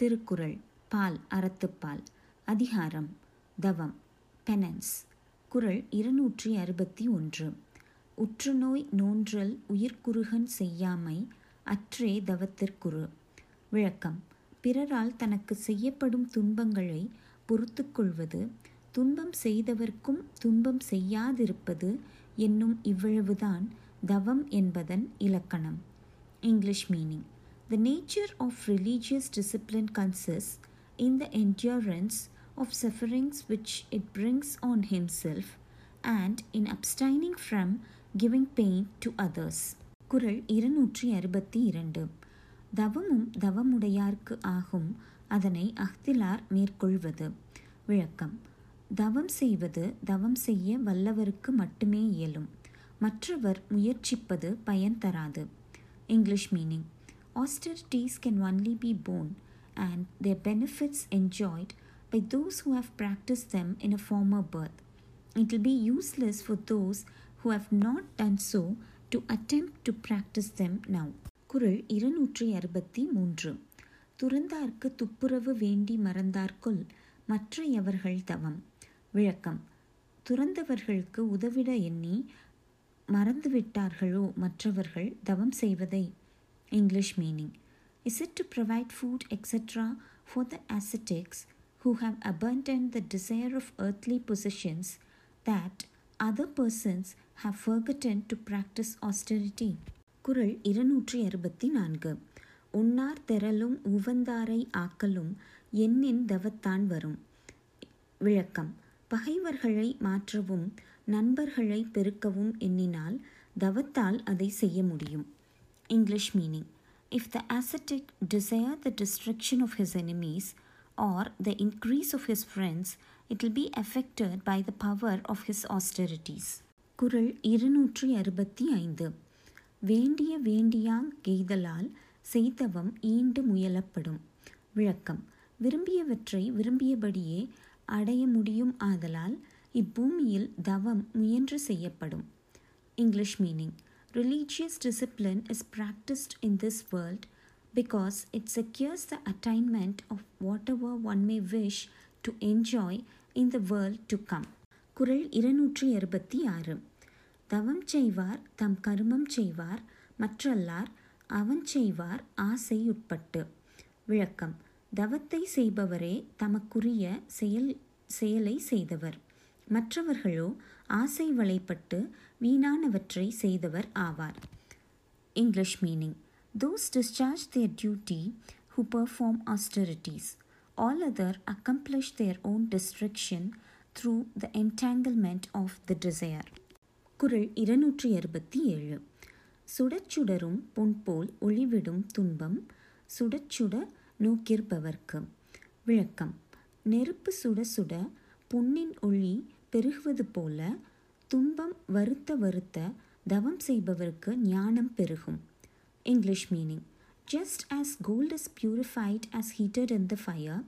திருக்குறள் பால் அறத்துப்பால் அதிகாரம் தவம் பெனன்ஸ் குறள் இருநூற்றி அறுபத்தி ஒன்று. உற்றுநோய் நோன்றல் உயிர்க்குறுகன் செய்யாமை அற்றே தவத்திற்குறு. விளக்கம் பிறரால் தனக்கு செய்யப்படும் துன்பங்களை பொறுத்து கொள்வது துன்பம் செய்தவர்க்கும் துன்பம் செய்யாதிருப்பது என்னும் இவ்வளவுதான் தவம் என்பதன் இலக்கணம். English meaning. The nature of religious discipline consists in the endurance of sufferings which it brings on himself and in abstaining from giving pain to others. குறள் இருநூற்றி அறுபத்தி இரண்டு தவமும் தவமுடையார்க்கு ஆகும் அதனை அஃதிலார் மேற்கொள்வது விளக்கம் தவம் செய்வது தவம் செய்ய வல்லவருக்கு மட்டுமே இயலும் மற்றவர் முயற்சிப்பது பயன் தராது English meaning austerities can only be borne and their benefits enjoyed by those who have practiced them in a former birth. It will be useless for those who have not done so to attempt to practice them now. குறள் இருநூற்றி அறுபத்தி மூன்று துறந்தார்க்கு துப்புரவு வேண்டி மறந்தார்க்குள் மற்றையவர்கள் தவம் விளக்கம் துறந்தவர்களுக்கு உதவிட எண்ணி மறந்துவிட்டார்களோ மற்றவர்கள் தவம் செய்வதை English meaning. Is it to provide food, etc., for the ascetics who have abandoned the desire of earthly possessions that other persons have forgotten to practice austerity? குரல் இருநூற்றி அறுபத்தி நான்கு உன்னார் திரளும் உவந்தாரை ஆக்கலும் எண்ணின் தவத்தான் வரும் விளக்கம் பகைவர்களை மாற்றவும் நண்பர்களை பெருக்கவும் எண்ணினால் தவத்தால் அதை செய்ய முடியும் English meaning If the ascetic desire the destruction of his enemies or the increase of his friends, it will be affected by the power of his austerities. குறள் இருநூற்றி அறுபத்தி ஐந்து வேண்டிய வேண்டியாங் கெய்தலால் செய்தவம் ஈண்டு முயலப்படும் விளக்கம் விரும்பியவற்றை விரும்பியபடியே அடைய முடியும் ஆதலால் இப்பூமியில் தவம் முயன்று செய்யப்படும் English meaning Religious discipline is practiced in this world because it secures the attainment of whatever one may wish to enjoy in the world to come. குரல் இருநூற்றி அறுபத்தி ஆறு தவம் செய்வார் தம் கருமம் செய்வார் மற்றல்லார் அவன் செய்வார் ஆசை உட்பட்டு விளக்கம் தவத்தை செய்பவரே தமக்குரிய செயல் செயலை செய்தவர் மற்றவர்களோ ஆசை வலைப்பட்டு வீணானவற்றை செய்தவர் ஆவார். English meaning those discharge their duty who perform austerities all other accomplish their own destruction through the entanglement of the desire குரல் இருநூற்றி அறுபத்தி ஏழு சுடச்சுடரும் பொன்போல் ஒளிவிடும் துன்பம் சுடச்சுட நோக்கிருப்பவர்க்கு விளக்கம் நெருப்பு சுட சுட பொன்னின் ஒளி பெருகுவது போல துன்பம் வருத்த வருத்த தவம் செய்பவருக்கு ஞானம் பெருகும். English meaning just as gold is purified as heated in the fire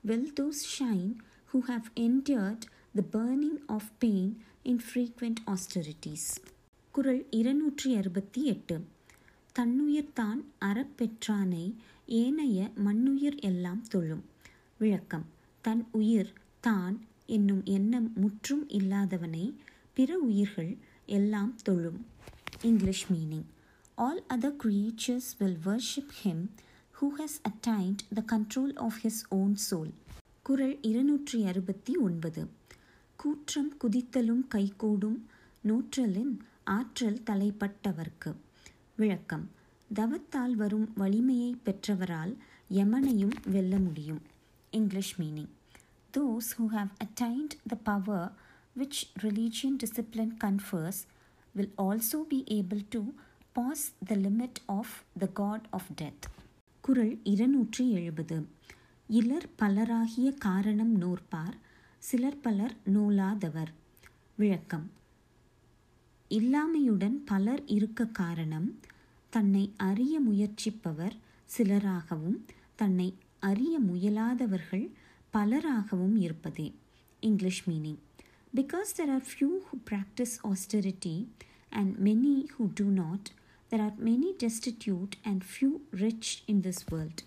will those shine who have endured the burning of pain in frequent austerities குரல் இருநூற்றி அறுபத்தி எட்டு தன்னுயிர்தான் அறப்பெற்றானை ஏனைய மண்ணுயிர் எல்லாம் தொழும். விளக்கம். தன் உயிர் தான் என்னும் எண்ணம் முற்றும் இல்லாதவனை பிற உயிர்கள் எல்லாம் தொழும். English meaning all other creatures will worship him who has attained the control of his own soul குரல் இருநூற்றி அறுபத்தி ஒன்பது கூற்றம் குதித்தலும் கைகூடும் நூற்றலின் ஆற்றல் தலைப்பட்டவர்க்கு. விளக்கம். தவத்தால் வரும் வலிமையை பெற்றவரால் யமனையும் வெல்ல முடியும். English meaning those who have attained the power which religion discipline confers will also be able to pass the limit of the god of death. குரல் இருநூற்றி எழுபது இலர் பலராகிய காரணம் நூற்பார் சிலர் பலர் நூலாதவர் விளக்கம் இல்லாமையுடன் பலர் இருக்க காரணம் தன்னை அறிய முயற்சிப்பவர் சிலராகவும் தன்னை அறிய முயலாதவர்கள் பலராகவும் இருப்பதே English meaning because there are few who practice austerity and many who do not there are many destitute and few rich in this world